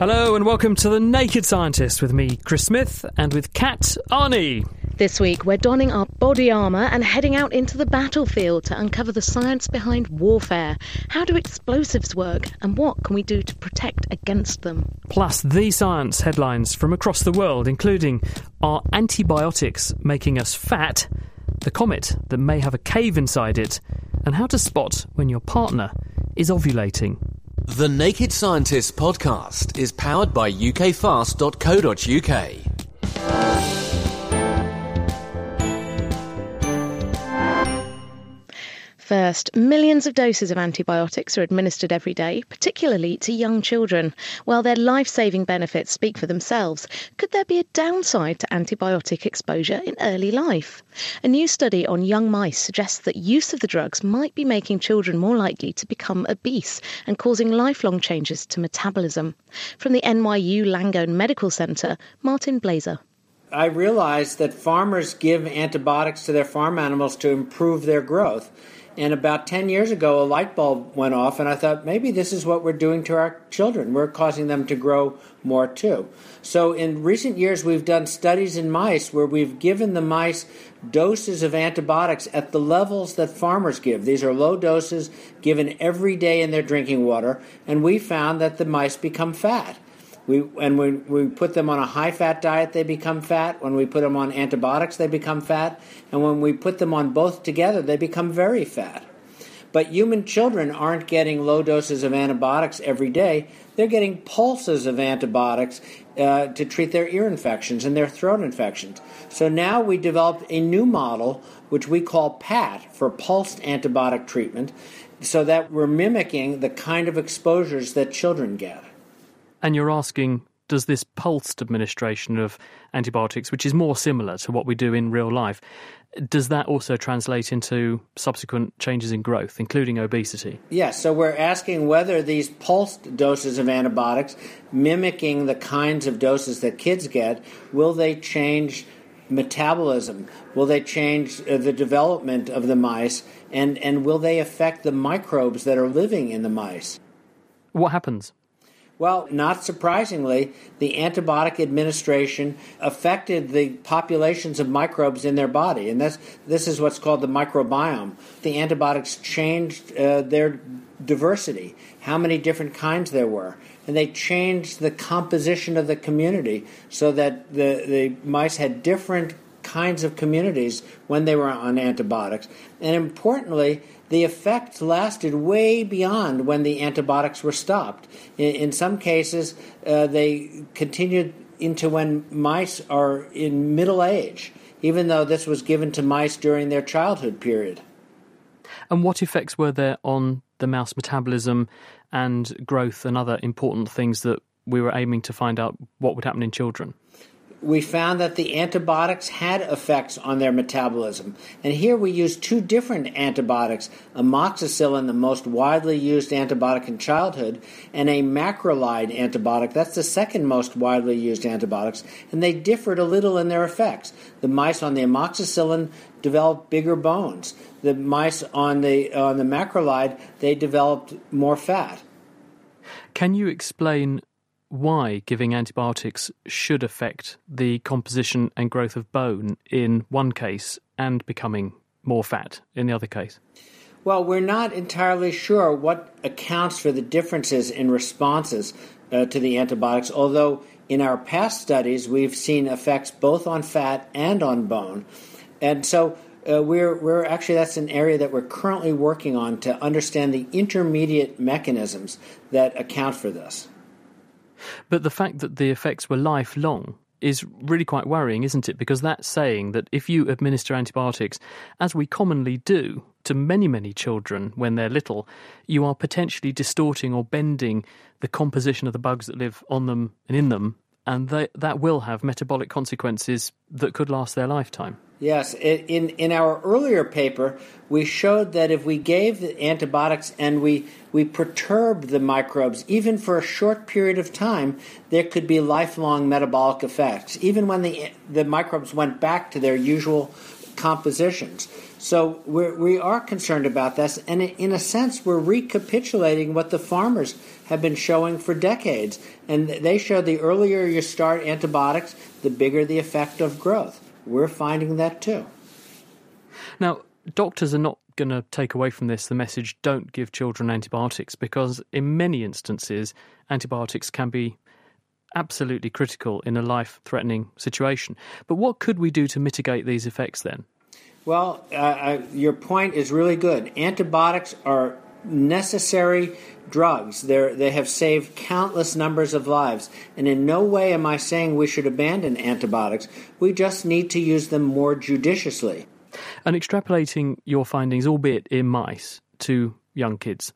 Hello and welcome to The Naked Scientist with me, Chris Smith, and with Kat Arney. This week, we're donning our body armour and heading out into the battlefield to uncover the science behind warfare. How do explosives work, and what can we do to protect against them? Plus, the science headlines from across the world, including Are antibiotics making us fat? The comet that may have a cave inside it, and how to spot when your partner is ovulating. The Naked Scientist podcast is powered by ukfast.co.uk. First, millions of doses of antibiotics are administered every day, particularly to young children. While their life saving benefits speak for themselves, could there be a downside to antibiotic exposure in early life? A new study on young mice suggests that use of the drugs might be making children more likely to become obese and causing lifelong changes to metabolism. From the NYU Langone Medical Center, Martin Blaser. I realized that farmers give antibiotics to their farm animals to improve their growth. And about 10 years ago, a light bulb went off, and I thought maybe this is what we're doing to our children. We're causing them to grow more too. So, in recent years, we've done studies in mice where we've given the mice doses of antibiotics at the levels that farmers give. These are low doses given every day in their drinking water, and we found that the mice become fat. We, and when we put them on a high fat diet, they become fat. When we put them on antibiotics, they become fat. And when we put them on both together, they become very fat. But human children aren't getting low doses of antibiotics every day. They're getting pulses of antibiotics uh, to treat their ear infections and their throat infections. So now we developed a new model, which we call PAT, for pulsed antibiotic treatment, so that we're mimicking the kind of exposures that children get. And you're asking, does this pulsed administration of antibiotics, which is more similar to what we do in real life, does that also translate into subsequent changes in growth, including obesity? Yes, so we're asking whether these pulsed doses of antibiotics, mimicking the kinds of doses that kids get, will they change metabolism? Will they change uh, the development of the mice? And, and will they affect the microbes that are living in the mice? What happens? Well, not surprisingly, the antibiotic administration affected the populations of microbes in their body, and this this is what's called the microbiome. The antibiotics changed uh, their diversity, how many different kinds there were, and they changed the composition of the community so that the, the mice had different kinds of communities when they were on antibiotics. And importantly, the effect lasted way beyond when the antibiotics were stopped. In, in some cases, uh, they continued into when mice are in middle age, even though this was given to mice during their childhood period. And what effects were there on the mouse metabolism and growth and other important things that we were aiming to find out what would happen in children? We found that the antibiotics had effects on their metabolism. And here we used two different antibiotics amoxicillin, the most widely used antibiotic in childhood, and a macrolide antibiotic. That's the second most widely used antibiotics. And they differed a little in their effects. The mice on the amoxicillin developed bigger bones. The mice on the, on the macrolide, they developed more fat. Can you explain why giving antibiotics should affect the composition and growth of bone in one case and becoming more fat in the other case? Well, we're not entirely sure what accounts for the differences in responses uh, to the antibiotics, although in our past studies we've seen effects both on fat and on bone. And so uh, we're, we're actually, that's an area that we're currently working on to understand the intermediate mechanisms that account for this. But the fact that the effects were lifelong is really quite worrying, isn't it? Because that's saying that if you administer antibiotics, as we commonly do to many, many children when they're little, you are potentially distorting or bending the composition of the bugs that live on them and in them, and they, that will have metabolic consequences that could last their lifetime. Yes, in in our earlier paper, we showed that if we gave the antibiotics and we we perturbed the microbes even for a short period of time, there could be lifelong metabolic effects, even when the the microbes went back to their usual compositions. So we're, we are concerned about this, and in a sense, we're recapitulating what the farmers have been showing for decades. And they show the earlier you start antibiotics, the bigger the effect of growth. We're finding that too. Now, doctors are not going to take away from this the message don't give children antibiotics because, in many instances, antibiotics can be absolutely critical in a life threatening situation. But what could we do to mitigate these effects then? Well, uh, uh, your point is really good. Antibiotics are necessary drugs. They're, they have saved countless numbers of lives. And in no way am I saying we should abandon antibiotics. We just need to use them more judiciously. And extrapolating your findings, albeit in mice, to young kids,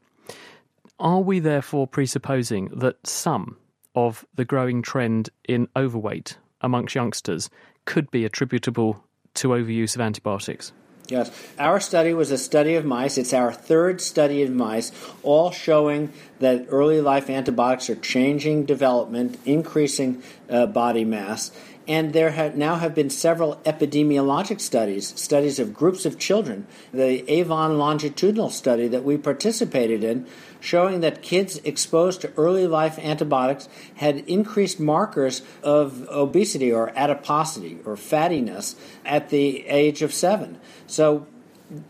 are we therefore presupposing that some of the growing trend in overweight amongst youngsters could be attributable to overuse of antibiotics? Yes. Our study was a study of mice. It's our third study of mice, all showing that early life antibiotics are changing development, increasing uh, body mass. And there have now have been several epidemiologic studies, studies of groups of children. The Avon longitudinal study that we participated in, showing that kids exposed to early life antibiotics had increased markers of obesity or adiposity or fattiness at the age of seven. So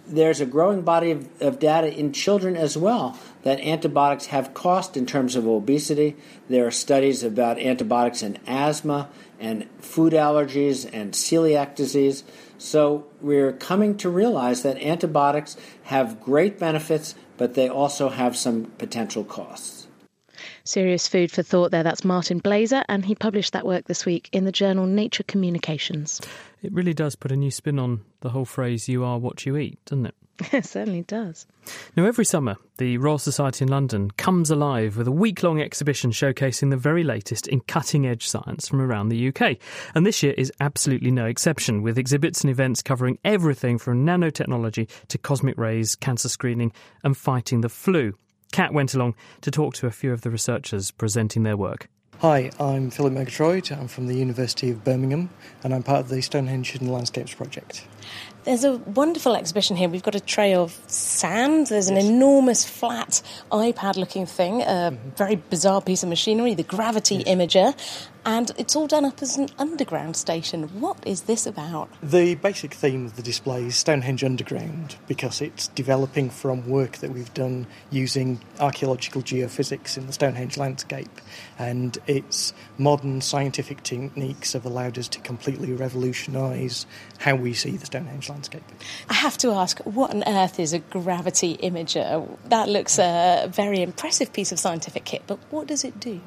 there's a growing body of, of, data in children as well that antibiotics have cost in terms of obesity. There are studies about antibiotics in asthma and food allergies and celiac disease. So we're coming to realize that antibiotics have great benefits, but they also have some potential costs. Serious food for thought there. That's Martin Blaser, and he published that work this week in the journal Nature Communications. It really does put a new spin on the whole phrase, you are what you eat, doesn't it? It certainly does. Now, every summer, the Royal Society in London comes alive with a week long exhibition showcasing the very latest in cutting edge science from around the UK. And this year is absolutely no exception, with exhibits and events covering everything from nanotechnology to cosmic rays, cancer screening, and fighting the flu. Kat went along to talk to a few of the researchers presenting their work. Hi, I'm Philip Murgatroyd. I'm from the University of Birmingham and I'm part of the Stonehenge Hidden Landscapes project. There's a wonderful exhibition here. We've got a tray of sand. There's an yes. enormous flat iPad looking thing, a mm-hmm. very bizarre piece of machinery, the gravity yes. imager, and it's all done up as an underground station. What is this about? The basic theme of the display is Stonehenge Underground because it's developing from work that we've done using archaeological geophysics in the Stonehenge landscape, and its modern scientific techniques have allowed us to completely revolutionise how we see the Stonehenge landscape. I have to ask, what on earth is a gravity imager? That looks a very impressive piece of scientific kit, but what does it do?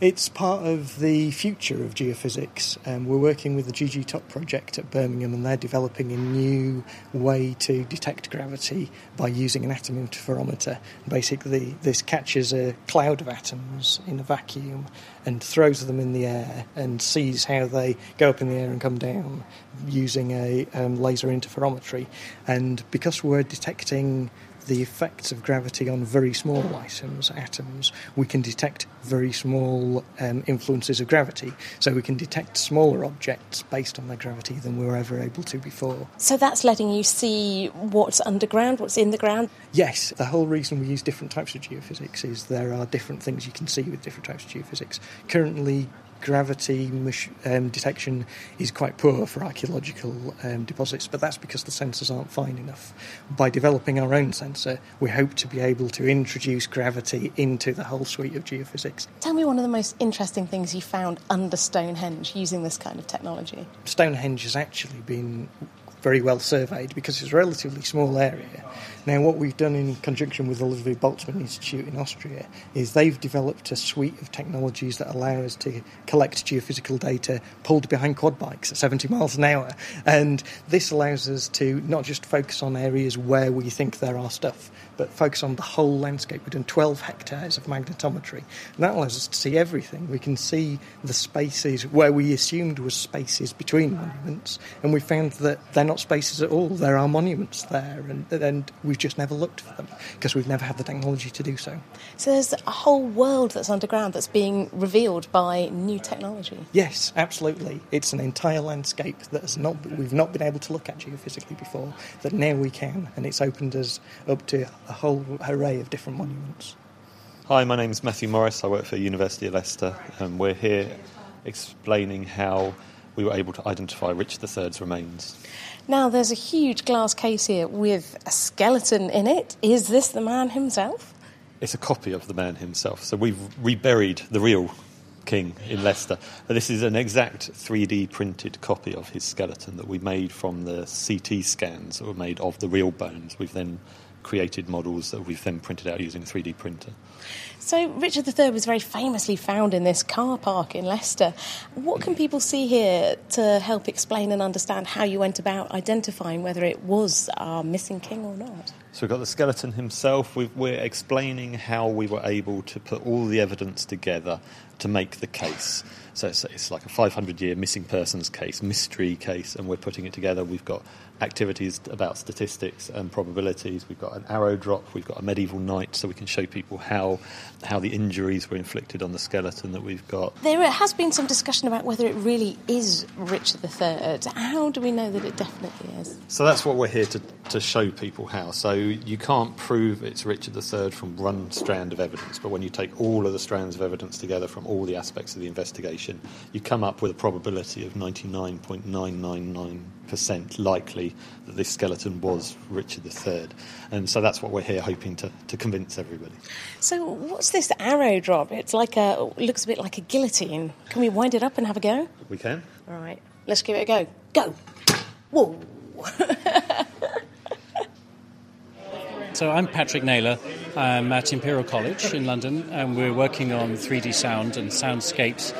It's part of the future of geophysics. Um, we're working with the GG Top project at Birmingham, and they're developing a new way to detect gravity by using an atom interferometer. Basically, this catches a cloud of atoms in a vacuum and throws them in the air and sees how they go up in the air and come down using a um, laser interferometry. And because we're detecting the effects of gravity on very small items, atoms, we can detect very small um, influences of gravity. So we can detect smaller objects based on their gravity than we were ever able to before. So that's letting you see what's underground, what's in the ground? Yes. The whole reason we use different types of geophysics is there are different things you can see with different types of geophysics. Currently, gravity um, detection is quite poor for archaeological um, deposits, but that's because the sensors aren't fine enough. By developing our own sensor, we hope to be able to introduce gravity into the whole suite of geophysics. Tell me one of the most interesting things you found under Stonehenge using this kind of technology. Stonehenge has actually been very well surveyed because it's a relatively small area. Now, what we've done in conjunction with the Ludwig Boltzmann Institute in Austria is they've developed a suite of technologies that allow us to collect geophysical data pulled behind quad bikes at 70 miles an hour. And this allows us to not just focus on areas where we think there are stuff, but focus on the whole landscape. We've done 12 hectares of magnetometry, and that allows us to see everything. We can see the spaces where we assumed was spaces between monuments, and we found that they're not spaces at all. There are monuments there, and, and we've just never looked for them because we've never had the technology to do so. So there's a whole world that's underground that's being revealed by new technology. Yes, absolutely. It's an entire landscape that has not we've not been able to look at geophysically before. That now we can, and it's opened us up to a whole array of different monuments. Hi, my name is Matthew Morris. I work for University of Leicester, and we're here explaining how we were able to identify Richard III's remains. Now, there's a huge glass case here with a skeleton in it. Is this the man himself? It's a copy of the man himself. So we've reburied the real king in Leicester. This is an exact 3D printed copy of his skeleton that we made from the CT scans that were made of the real bones. We've then created models that we've then printed out using a 3D printer. So, Richard III was very famously found in this car park in Leicester. What can people see here to help explain and understand how you went about identifying whether it was our missing king or not? So, we've got the skeleton himself. we are explaining how we were able to put all the evidence together to make the case. So, it's, it's like a 500 year missing persons case, mystery case, and we're putting it together. We've got activities about statistics and probabilities. We've got an arrow drop. We've got a medieval knight, so we can show people how how the injuries were inflicted on the skeleton that we've got. There has been some discussion about whether it really is Richard III. How do we know that it definitely is? So that's what we're here to, to show people how. So you can't prove it's Richard III from one strand of evidence, but when you take all of the strands of evidence together from all the aspects of the investigation, you come up with a probability of 99.999% likely that this skeleton was Richard III. And so that's what we're here hoping to, to convince everybody. So what's this arrow drop? It's like a looks a bit like a guillotine. Can we wind it up and have a go? We can. All right, let's give it a go. Go. Whoa. So I'm Patrick Naylor. I'm at Imperial College in London, and we're working on 3D sound and soundscapes,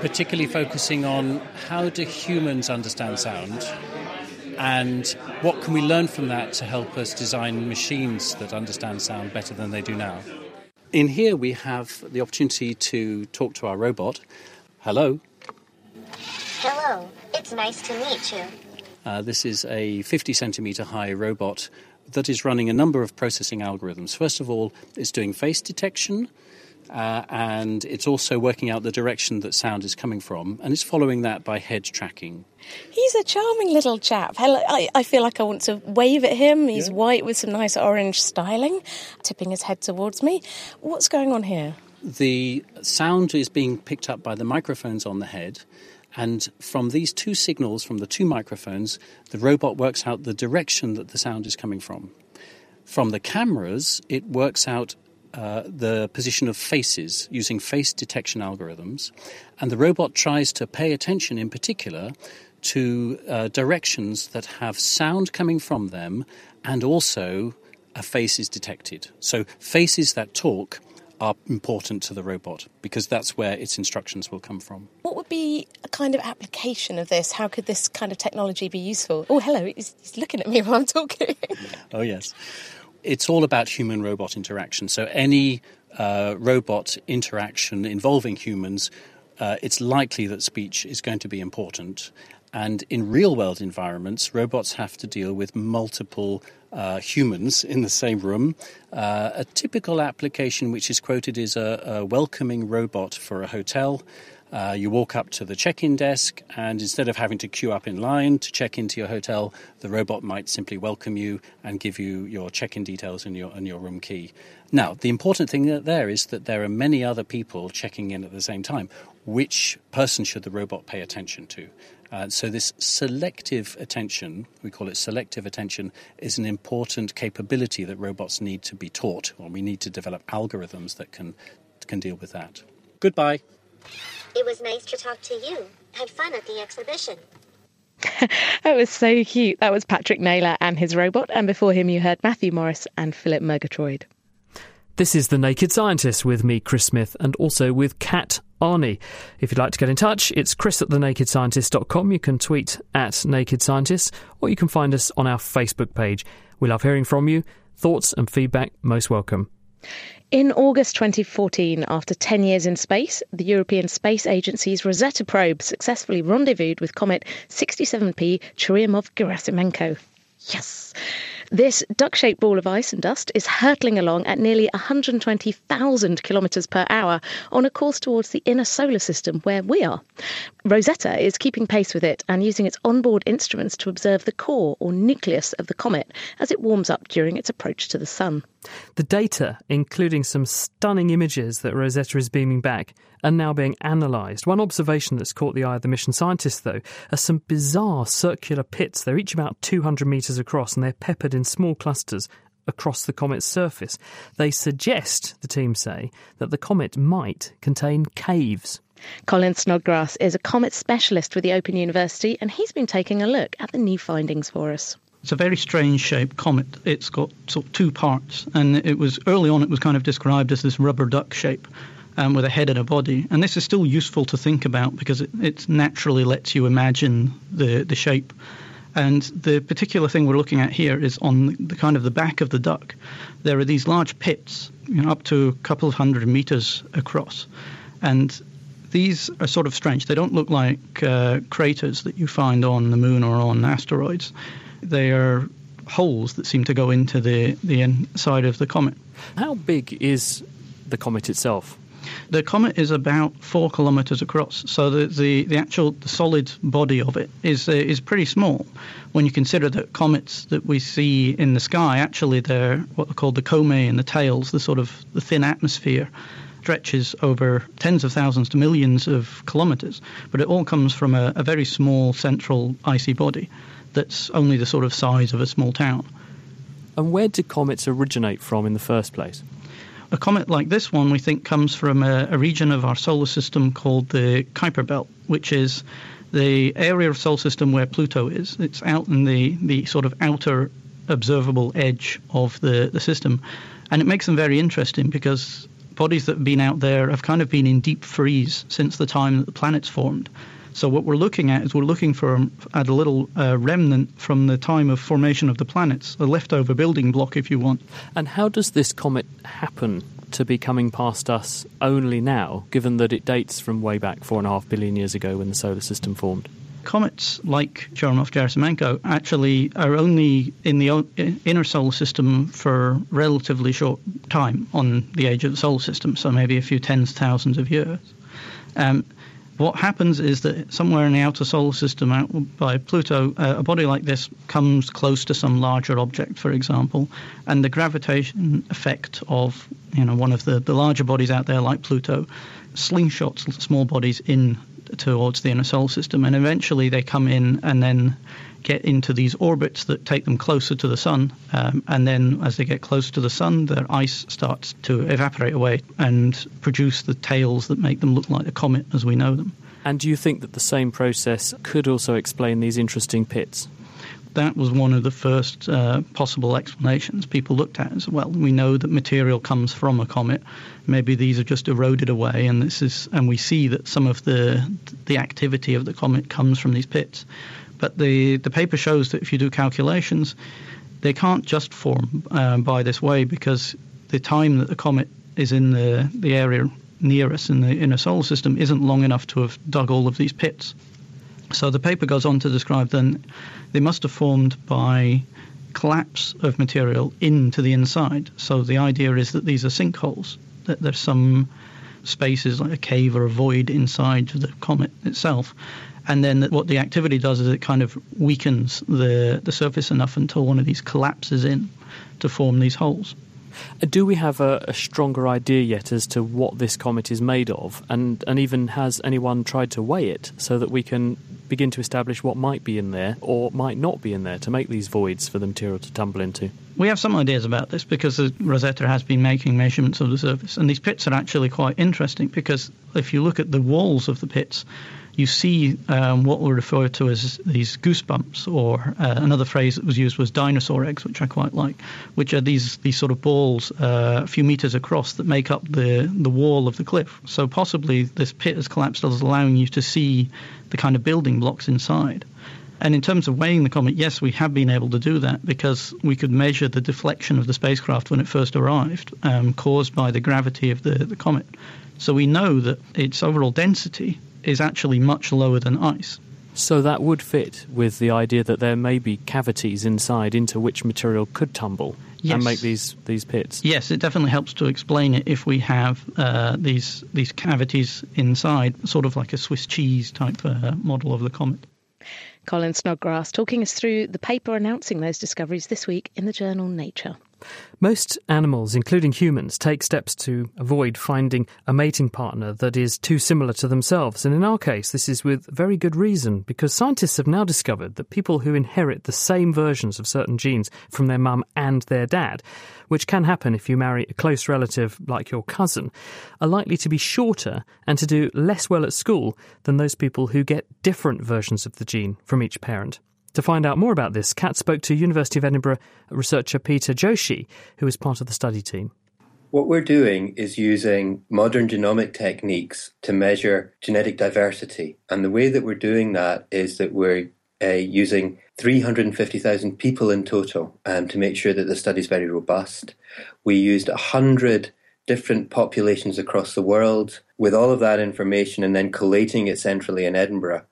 particularly focusing on how do humans understand sound, and what can we learn from that to help us design machines that understand sound better than they do now. In here, we have the opportunity to talk to our robot. Hello. Hello. It's nice to meet you. Uh, this is a 50 centimeter high robot that is running a number of processing algorithms. First of all, it's doing face detection. Uh, and it's also working out the direction that sound is coming from, and it's following that by head tracking. He's a charming little chap. I, I feel like I want to wave at him. He's yeah. white with some nice orange styling, tipping his head towards me. What's going on here? The sound is being picked up by the microphones on the head, and from these two signals, from the two microphones, the robot works out the direction that the sound is coming from. From the cameras, it works out uh, the position of faces using face detection algorithms, and the robot tries to pay attention in particular to uh, directions that have sound coming from them and also a face is detected. So, faces that talk are important to the robot because that's where its instructions will come from. What would be a kind of application of this? How could this kind of technology be useful? Oh, hello, he's, he's looking at me while I'm talking. oh, yes. It's all about human robot interaction. So, any uh, robot interaction involving humans, uh, it's likely that speech is going to be important. And in real world environments, robots have to deal with multiple uh, humans in the same room. Uh, a typical application which is quoted is a, a welcoming robot for a hotel. Uh, you walk up to the check in desk, and instead of having to queue up in line to check into your hotel, the robot might simply welcome you and give you your check in details and your, and your room key. Now, the important thing there is that there are many other people checking in at the same time. Which person should the robot pay attention to? Uh, so, this selective attention, we call it selective attention, is an important capability that robots need to be taught, or we need to develop algorithms that can, can deal with that. Goodbye. It was nice to talk to you. Had fun at the exhibition. that was so cute. That was Patrick Naylor and his robot, and before him you heard Matthew Morris and Philip Murgatroyd. This is The Naked Scientist with me, Chris Smith, and also with Kat Arney. If you'd like to get in touch, it's chris at thenakedscientist.com. You can tweet at Naked Scientist, or you can find us on our Facebook page. We love hearing from you. Thoughts and feedback most welcome. In August 2014, after 10 years in space, the European Space Agency's Rosetta probe successfully rendezvoused with comet 67P Churyumov-Gerasimenko. Yes! This duck shaped ball of ice and dust is hurtling along at nearly 120,000 kilometres per hour on a course towards the inner solar system where we are. Rosetta is keeping pace with it and using its onboard instruments to observe the core or nucleus of the comet as it warms up during its approach to the Sun. The data, including some stunning images that Rosetta is beaming back, are now being analysed. One observation that's caught the eye of the mission scientists, though, are some bizarre circular pits. They're each about 200 metres across and they're peppered in small clusters across the comet's surface. They suggest, the team say, that the comet might contain caves. Colin Snodgrass is a comet specialist with the Open University and he's been taking a look at the new findings for us. It's a very strange shaped comet. It's got sort of two parts, and it was early on. It was kind of described as this rubber duck shape, um, with a head and a body. And this is still useful to think about because it, it naturally lets you imagine the the shape. And the particular thing we're looking at here is on the kind of the back of the duck. There are these large pits, you know, up to a couple of hundred meters across, and these are sort of strange. They don't look like uh, craters that you find on the moon or on asteroids. They are holes that seem to go into the, the inside of the comet. How big is the comet itself? The comet is about four kilometres across, so the, the, the actual the solid body of it is uh, is pretty small. When you consider that comets that we see in the sky, actually they're what are called the comae and the tails, the sort of the thin atmosphere stretches over tens of thousands to millions of kilometres, but it all comes from a, a very small central icy body that's only the sort of size of a small town. And where do comets originate from in the first place? A comet like this one, we think, comes from a, a region of our solar system called the Kuiper Belt, which is the area of solar system where Pluto is. It's out in the, the sort of outer observable edge of the, the system. And it makes them very interesting because bodies that have been out there have kind of been in deep freeze since the time that the planets formed. So what we're looking at is we're looking for at a little uh, remnant from the time of formation of the planets, a leftover building block, if you want. And how does this comet happen to be coming past us only now, given that it dates from way back four and a half billion years ago when the solar system formed? Comets like Churyumov-Gerasimenko actually are only in the inner solar system for relatively short time on the age of the solar system, so maybe a few tens of thousands of years. Um, what happens is that somewhere in the outer solar system, out by Pluto, uh, a body like this comes close to some larger object, for example, and the gravitation effect of you know one of the, the larger bodies out there, like Pluto, slingshots small bodies in towards the inner solar system, and eventually they come in and then get into these orbits that take them closer to the sun. Um, and then as they get close to the sun, their ice starts to evaporate away and produce the tails that make them look like a comet as we know them. And do you think that the same process could also explain these interesting pits? That was one of the first uh, possible explanations people looked at as well. We know that material comes from a comet. Maybe these are just eroded away, and this is, and we see that some of the the activity of the comet comes from these pits. But the, the paper shows that if you do calculations, they can't just form um, by this way because the time that the comet is in the, the area near us in the inner solar system isn't long enough to have dug all of these pits. So the paper goes on to describe then they must have formed by collapse of material into the inside. So the idea is that these are sinkholes, that there's some spaces like a cave or a void inside the comet itself and then what the activity does is it kind of weakens the, the surface enough until one of these collapses in to form these holes. Uh, do we have a, a, stronger idea yet as to what this comet is made of? And, and even has anyone tried to weigh it so that we can begin to establish what might be in there or might not be in there to make these voids for the material to tumble into? We have some ideas about this because Rosetta has been making measurements of the surface. And these pits are actually quite interesting because if you look at the walls of the pits, you see um, what we refer to as these goosebumps, or uh, another phrase that was used was dinosaur eggs, which I quite like, which are these these sort of balls uh, a few meters across that make up the the wall of the cliff. So possibly this pit has collapsed, allowing you to see the kind of building blocks inside. And in terms of weighing the comet, yes, we have been able to do that because we could measure the deflection of the spacecraft when it first arrived, um, caused by the gravity of the, the comet. So we know that its overall density is actually much lower than ice. So that would fit with the idea that there may be cavities inside into which material could tumble yes. and make these, these pits. Yes, it definitely helps to explain it if we have uh, these these cavities inside, sort of like a Swiss cheese type uh, model of the comet. Colin Snodgrass talking us through the paper announcing those discoveries this week in the journal Nature. Most animals, including humans, take steps to avoid finding a mating partner that is too similar to themselves. And in our case, this is with very good reason, because scientists have now discovered that people who inherit the same versions of certain genes from their mum and their dad, which can happen if you marry a close relative like your cousin, are likely to be shorter and to do less well at school than those people who get different versions of the gene from each parent. To find out more about this, Kat spoke to University of Edinburgh researcher Peter Joshi, who is part of the study team. What we're doing is using modern genomic techniques to measure genetic diversity. And the way that we're doing that is that we're uh, using 350,000 people in total um, to make sure that the study is very robust. We used 100 different populations across the world. With all of that information and then collating it centrally in Edinburgh,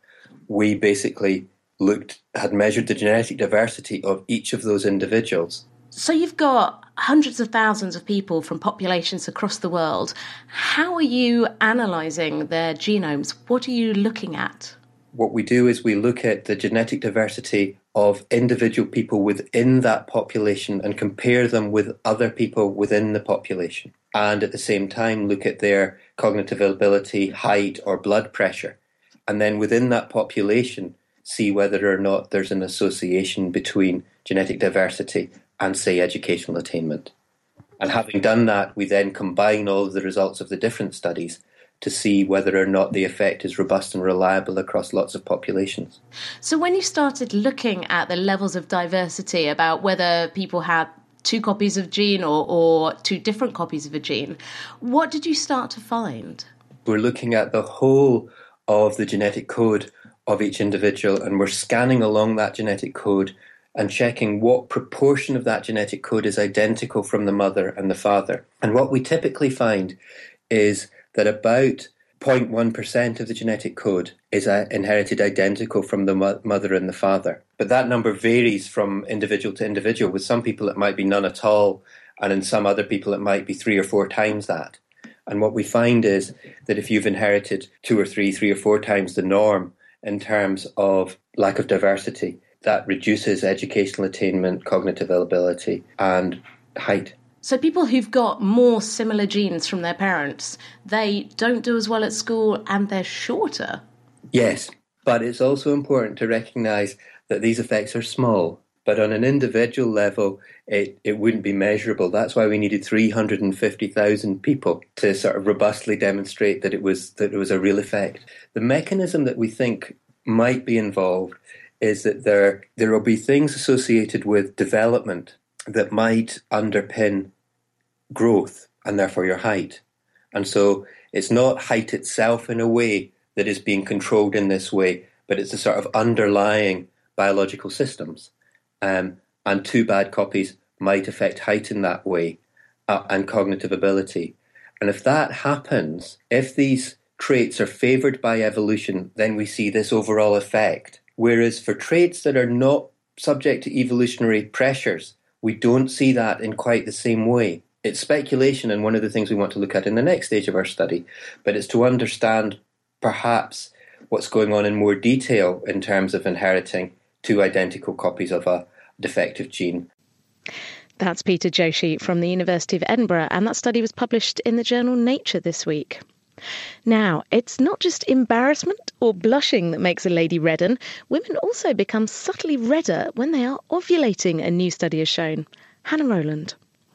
we basically looked had measured the genetic diversity of each of those individuals. So you've got hundreds of thousands of people from populations across the world. How are you analysing their genomes? What are you looking at? What we do is we look at the genetic diversity of individual people within that population and compare them with other people within the population. And at the same time, look at their cognitive ability, height, or blood pressure. And then within that population, see whether or not there's an association between genetic diversity and, say, educational attainment. And having done that, we then combine all of the results of the different studies to see whether or not the effect is robust and reliable across lots of populations. So, when you started looking at the levels of diversity about whether people had two copies of a gene or, or two different copies of a gene, what did you start to find? We're looking at the whole of the genetic code of each individual, and we're scanning along that genetic code and checking what proportion of that genetic code is identical from the mother and the father. And what we typically find is that about 0.1% of the genetic code is uh, inherited identical from the mother and the father. But that number varies from individual to individual. With some people, it might be none at all, and in some other people, it might be three or four times that. And what we find is that if you've inherited two or three, three or four times the norm, in terms of lack of diversity. That reduces educational attainment, cognitive ability, and height. So, people who've got more similar genes from their parents, they don't do as well at school and they're shorter. Yes, but it's also important to recognise that these effects are small. But on an individual level, it, it wouldn't be measurable. That's why we needed 350,000 people to sort of robustly demonstrate that it was that it was a real effect. The mechanism that we think might be involved is that there there will be things associated with development that might underpin growth and therefore your height. And so it's not height itself in a way that is being controlled in this way, but it's the sort of underlying biological systems um, and two bad copies might affect height in that way uh, and cognitive ability. And if that happens, if these traits are favored by evolution, then we see this overall effect. Whereas for traits that are not subject to evolutionary pressures, we don't see that in quite the same way. It's speculation, and one of the things we want to look at in the next stage of our study, but it's to understand perhaps what's going on in more detail in terms of inheriting two identical copies of a defective gene. That's Peter Joshi from the University of Edinburgh, and that study was published in the journal Nature this week. Now, it's not just embarrassment or blushing that makes a lady redden. Women also become subtly redder when they are ovulating, a new study has shown. Hannah Rowland.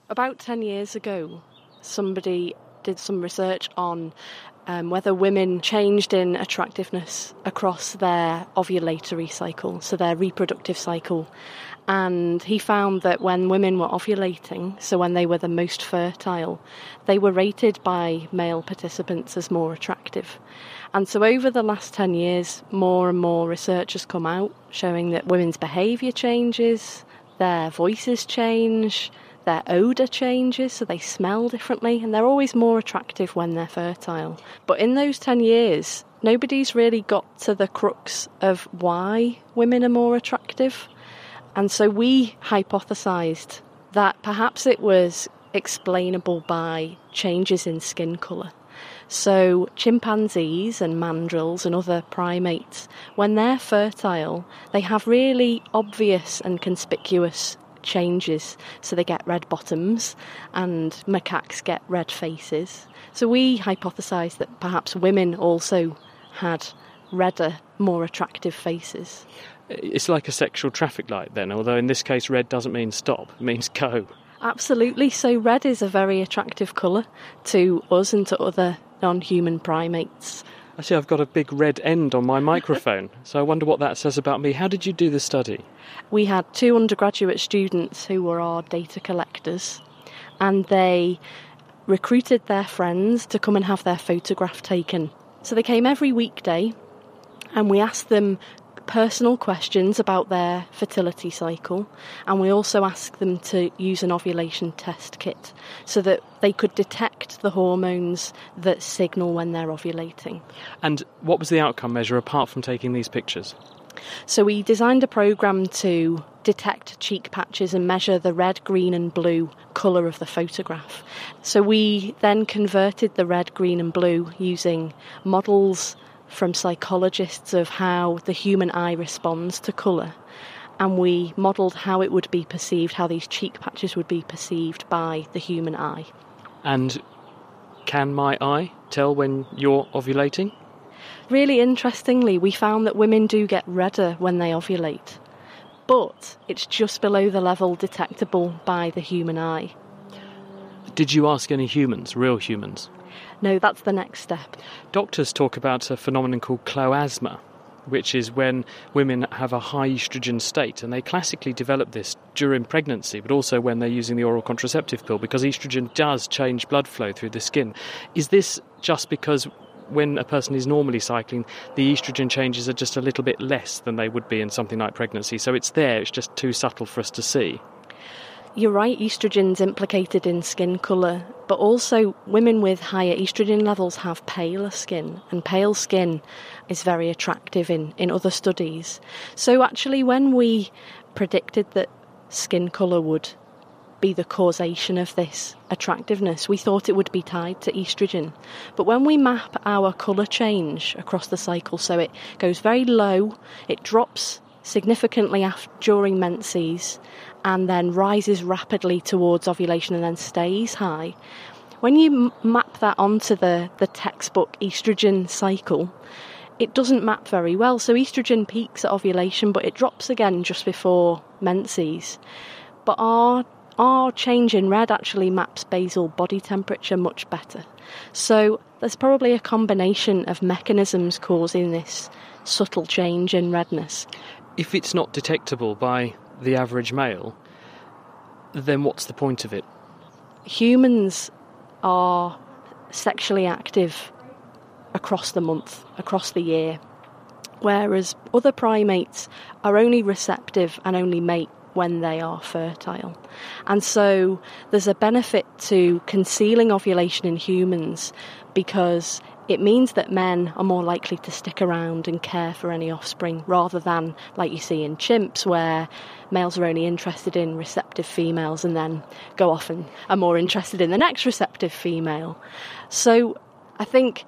About 10 years ago, somebody did some research on um, whether women changed in attractiveness across their ovulatory cycle, so their reproductive cycle. And he found that when women were ovulating, so when they were the most fertile, they were rated by male participants as more attractive. And so over the last 10 years, more and more research has come out showing that women's behaviour changes, their voices change, their odour changes, so they smell differently, and they're always more attractive when they're fertile. But in those 10 years, nobody's really got to the crux of why women are more attractive. And so we hypothesised that perhaps it was explainable by changes in skin colour. So, chimpanzees and mandrills and other primates, when they're fertile, they have really obvious and conspicuous changes. So, they get red bottoms, and macaques get red faces. So, we hypothesised that perhaps women also had redder, more attractive faces. It's like a sexual traffic light, then, although in this case, red doesn't mean stop, it means go. Absolutely. So, red is a very attractive colour to us and to other non human primates. I see I've got a big red end on my microphone, so I wonder what that says about me. How did you do the study? We had two undergraduate students who were our data collectors, and they recruited their friends to come and have their photograph taken. So they came every weekday, and we asked them personal questions about their fertility cycle, and we also asked them to use an ovulation test kit so that they could detect the hormones that signal when they're ovulating. And what was the outcome measure apart from taking these pictures? So we designed a program to detect cheek patches and measure the red, green, and blue colour of the photograph. So we then converted the red, green, and blue using models from psychologists of how the human eye responds to colour. And we modelled how it would be perceived, how these cheek patches would be perceived by the human eye. And can my eye tell when you're ovulating? Really interestingly, we found that women do get redder when they ovulate, but it's just below the level detectable by the human eye. Did you ask any humans, real humans? No, that's the next step. Doctors talk about a phenomenon called chloasma, which is when women have a high estrogen state, and they classically develop this during pregnancy, but also when they're using the oral contraceptive pill, because estrogen does change blood flow through the skin. Is this just because when a person is normally cycling, the estrogen changes are just a little bit less than they would be in something like pregnancy? So it's there, it's just too subtle for us to see. You're right, estrogen's implicated in skin colour, but also women with higher estrogen levels have paler skin, and pale skin is very attractive in, in other studies. So, actually, when we predicted that skin colour would be the causation of this attractiveness, we thought it would be tied to estrogen. But when we map our colour change across the cycle, so it goes very low, it drops significantly after, during menses, and then rises rapidly towards ovulation and then stays high. When you m- map that onto the, the textbook estrogen cycle, it doesn't map very well. So estrogen peaks at ovulation, but it drops again just before menses. But our our change in red actually maps basal body temperature much better. So there's probably a combination of mechanisms causing this subtle change in redness. If it's not detectable by the average male, then what's the point of it? Humans are sexually active across the month, across the year, whereas other primates are only receptive and only mate when they are fertile. And so there's a benefit to concealing ovulation in humans because it means that men are more likely to stick around and care for any offspring rather than like you see in chimps where males are only interested in receptive females and then go off and are more interested in the next receptive female. So I think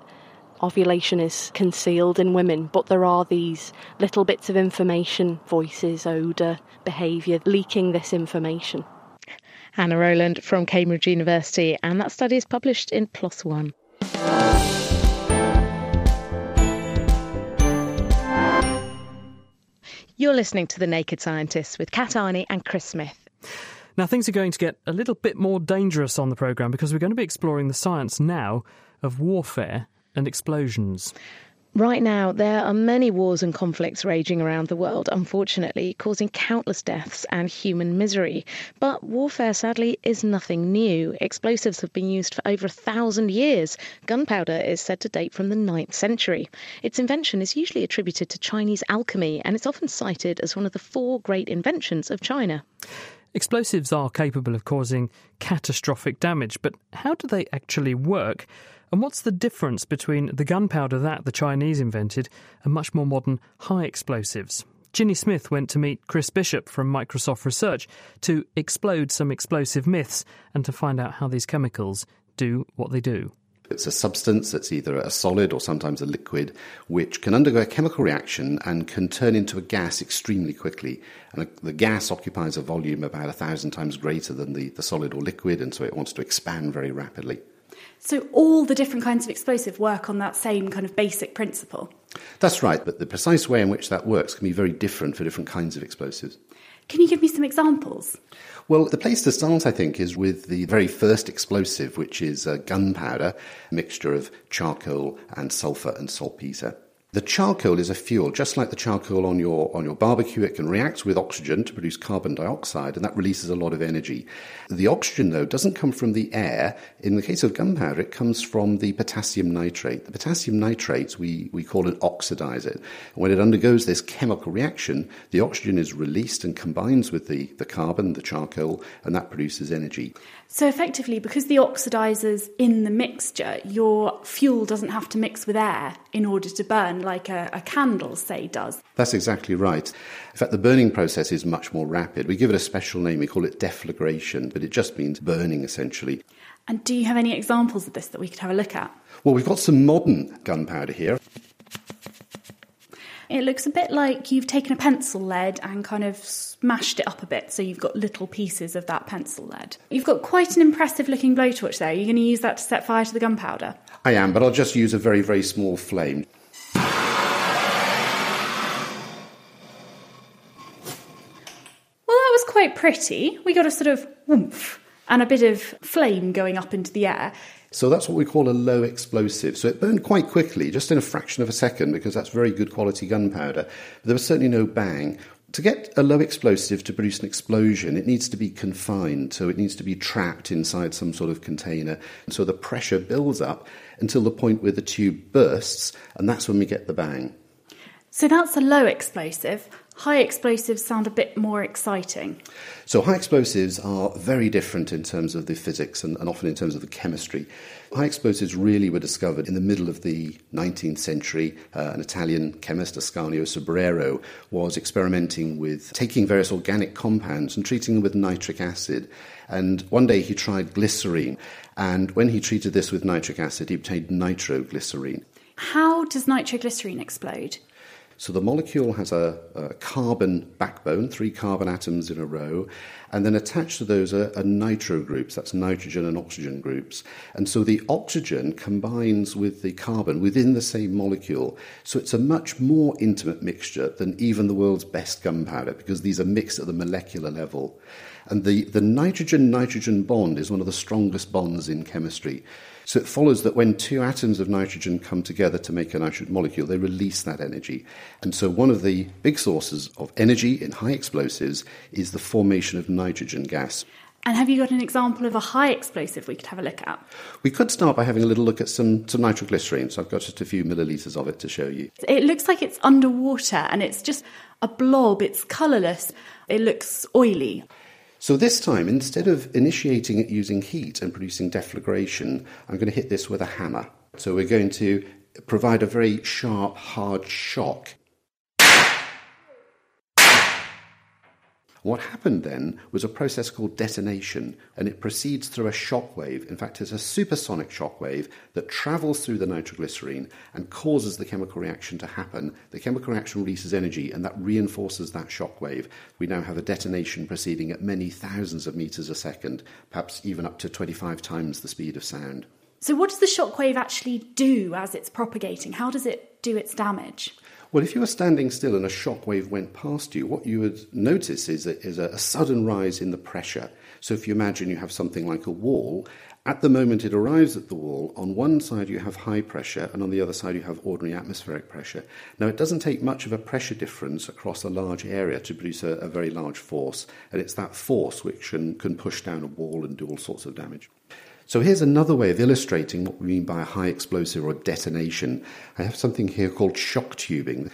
ovulation is concealed in women, but there are these little bits of information, voices, odour, behaviour, leaking this information. Hannah Rowland from Cambridge University, and that study is published in PLOS One. You're listening to The Naked Scientists with Kat Arney and Chris Smith. Now, things are going to get a little bit more dangerous on the programme because we're going to be exploring the science now of warfare and explosions. Right now, there are many wars and conflicts raging around the world, unfortunately, causing countless deaths and human misery. But warfare, sadly, is nothing new. Explosives have been used for over a thousand years. Gunpowder is said to date from the 9th century. Its invention is usually attributed to Chinese alchemy, and it's often cited as one of the four great inventions of China. Explosives are capable of causing catastrophic damage, but how do they actually work? And what's the difference between the gunpowder that the Chinese invented and much more modern high explosives? Ginny Smith went to meet Chris Bishop from Microsoft Research to explode some explosive myths and to find out how these chemicals do what they do. It's a substance that's either a solid or sometimes a liquid, which can undergo a chemical reaction and can turn into a gas extremely quickly. And the gas occupies a volume about a thousand times greater than the, the solid or liquid, and so it wants to expand very rapidly. So all the different kinds of explosive work on that same kind of basic principle? That's right, but the precise way in which that works can be very different for different kinds of explosives. Can you give me some examples? Well, the place to start, I think, is with the very first explosive, which is a gunpowder, a mixture of charcoal and sulfur and saltpeter. The charcoal is a fuel, just like the charcoal on your, on your barbecue. It can react with oxygen to produce carbon dioxide, and that releases a lot of energy. The oxygen, though, doesn't come from the air. In the case of gunpowder, it comes from the potassium nitrate. The potassium nitrate, we, we call it oxidizer. And when it undergoes this chemical reaction, the oxygen is released and combines with the, the carbon, the charcoal, and that produces energy. So effectively, because the oxidizer's in the mixture, your fuel doesn't have to mix with air in order to burn like a, a, candle, say, does. That's exactly right. In fact, the burning process is much more rapid. We give it a special name, we call it deflagration, but it just means burning essentially. And do you have any examples of this that we could have a look at? Well, we've got some modern gunpowder here. It looks a bit like you've taken a pencil lead and kind of smashed it up a bit, so you've got little pieces of that pencil lead. You've got quite an impressive looking blowtorch there. You're you going to use that to set fire to the gunpowder? I am, but I'll just use a very, very small flame. Well, that was quite pretty. We got a sort of whoomph and a bit of flame going up into the air. So that's what we call a low explosive. So it burned quite quickly, just in a fraction of a second, because that's very good quality gunpowder. There was certainly no bang. To get a low explosive to produce an explosion, it needs to be confined, so it needs to be trapped inside some sort of container. And So the pressure builds up until the point where the tube bursts, and that's when we get the bang. So that's a low explosive. High explosives sound a bit more exciting. So, high explosives are very different in terms of the physics and, and, often in terms of the chemistry. High explosives really were discovered in the middle of the 19th century. Uh, an Italian chemist, Ascanio Sobrero, was experimenting with taking various organic compounds and treating them with nitric acid. And one day he tried glycerine, and when he treated this with nitric acid, he obtained nitroglycerine. How does nitroglycerine explode? So the molecule has a, a, carbon backbone, three carbon atoms in a row, and then attached to those are, are, nitro groups, that's nitrogen and oxygen groups. And so the oxygen combines with the carbon within the same molecule. So it's a much more intimate mixture than even the world's best gunpowder, because these are mixed at the molecular level. And the, the nitrogen nitrogen bond is one of the strongest bonds in chemistry. So it follows that when two atoms of nitrogen come together to make a nitrogen molecule, they release that energy. And so one of the big sources of energy in high explosives is the formation of nitrogen gas. And have you got an example of a high explosive we could have a look at? We could start by having a little look at some, some nitroglycerine. So I've got just a few millilitres of it to show you. It looks like it's underwater and it's just a blob, it's colourless, it looks oily. So this time, instead of initiating it using heat and producing deflagration, I'm going to hit this with a hammer. So we're going to provide a very sharp, hard shock. What happened then was a process called detonation, and it proceeds through a shock wave. In fact, it's a supersonic shock wave that travels through the nitroglycerine and causes the chemical reaction to happen. The chemical reaction releases energy, and that reinforces that shock wave. We now have a detonation proceeding at many thousands of meters a second, perhaps even up to 25 times the speed of sound. So, what does the shock wave actually do as it's propagating? How does it do its damage? Well, if you were standing still and a shock wave went past you, what you would notice is a, is a, a sudden rise in the pressure. So if you imagine you have something like a wall, at the moment it arrives at the wall, on one side you have high pressure, and on the other side you have ordinary atmospheric pressure. Now, it doesn't take much of a pressure difference across a large area to produce a, a very large force, and it's that force which can, can push down a wall and do all sorts of damage. So here's another way of illustrating what we mean by a high explosive or detonation. I have something here called shock tubing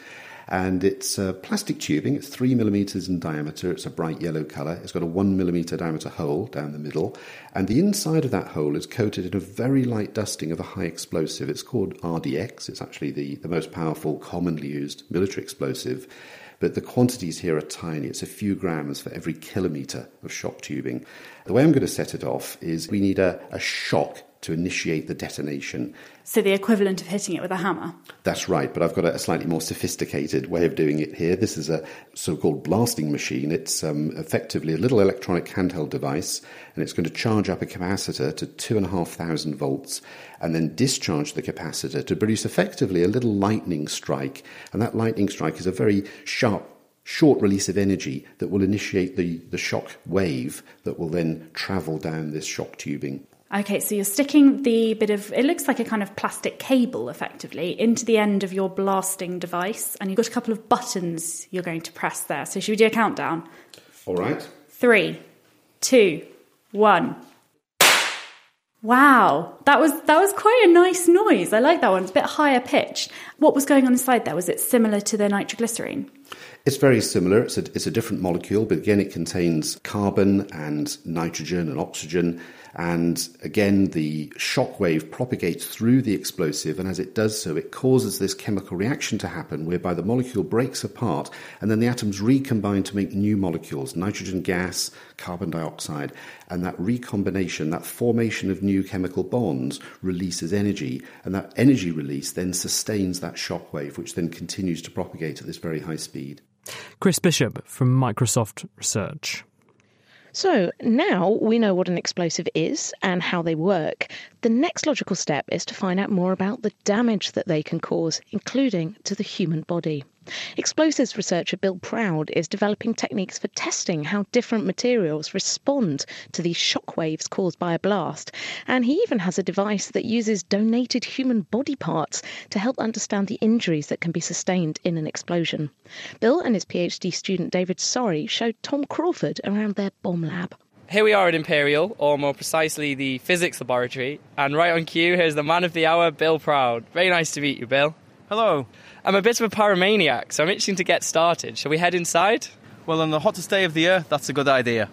and it's uh, plastic tubing. It's three millimeters in diameter. It's a bright yellow color. It's got a one millimeter diameter hole down the middle, and the inside of that hole is coated in a very light dusting of a high explosive. It's called RDX. It's actually the, the most powerful, commonly used military explosive. But the quantities here are tiny. It's a few grams for every kilometre of shock tubing. The way I'm going to set it off is we need a, a shock to initiate the detonation. So the equivalent of hitting it with a hammer? That's right, but I've got a slightly more sophisticated way of doing it here. This is a so called blasting machine. It's um, effectively a little electronic handheld device, and it's going to charge up a capacitor to 2,500 volts and then discharge the capacitor to produce effectively a little lightning strike. And that lightning strike is a very sharp short release of energy that will initiate the, the shock wave that will then travel down this shock tubing. Okay, so you're sticking the bit of, it looks like a kind of plastic cable effectively, into the end of your blasting device, and you've got a couple of buttons you're going to press there. So, should we do a countdown? All right. Three, two, one. Wow, that was that was quite a nice noise. I like that one. It's a bit higher pitched. What was going on inside there? Was it similar to the nitroglycerine? It's very similar. It's a, it's a different molecule, but again, it contains carbon and nitrogen and oxygen and again, the shock wave propagates through the explosive, and as it does so, it causes this chemical reaction to happen whereby the molecule breaks apart and then the atoms recombine to make new molecules nitrogen gas, carbon dioxide. And that recombination, that formation of new chemical bonds, releases energy, and that energy release then sustains that shock wave, which then continues to propagate at this very high speed. Chris Bishop from Microsoft Research. So now we know what an explosive is and how they work. The next logical step is to find out more about the damage that they can cause, including to the human body. Explosives researcher Bill Proud is developing techniques for testing how different materials respond to these shock waves caused by a blast. And he even has a device that uses donated human body parts to help understand the injuries that can be sustained in an explosion. Bill and his PhD student David Sory showed Tom Crawford around their bomb lab. Here we are at Imperial, or more precisely the physics laboratory, and right on cue, here's the man of the hour, Bill Proud. Very nice to meet you, Bill. Hello. I'm a bit of a pyromaniac, so I'm itching to get started. Shall we head inside? Well, on the hottest day of the year, that's a good idea.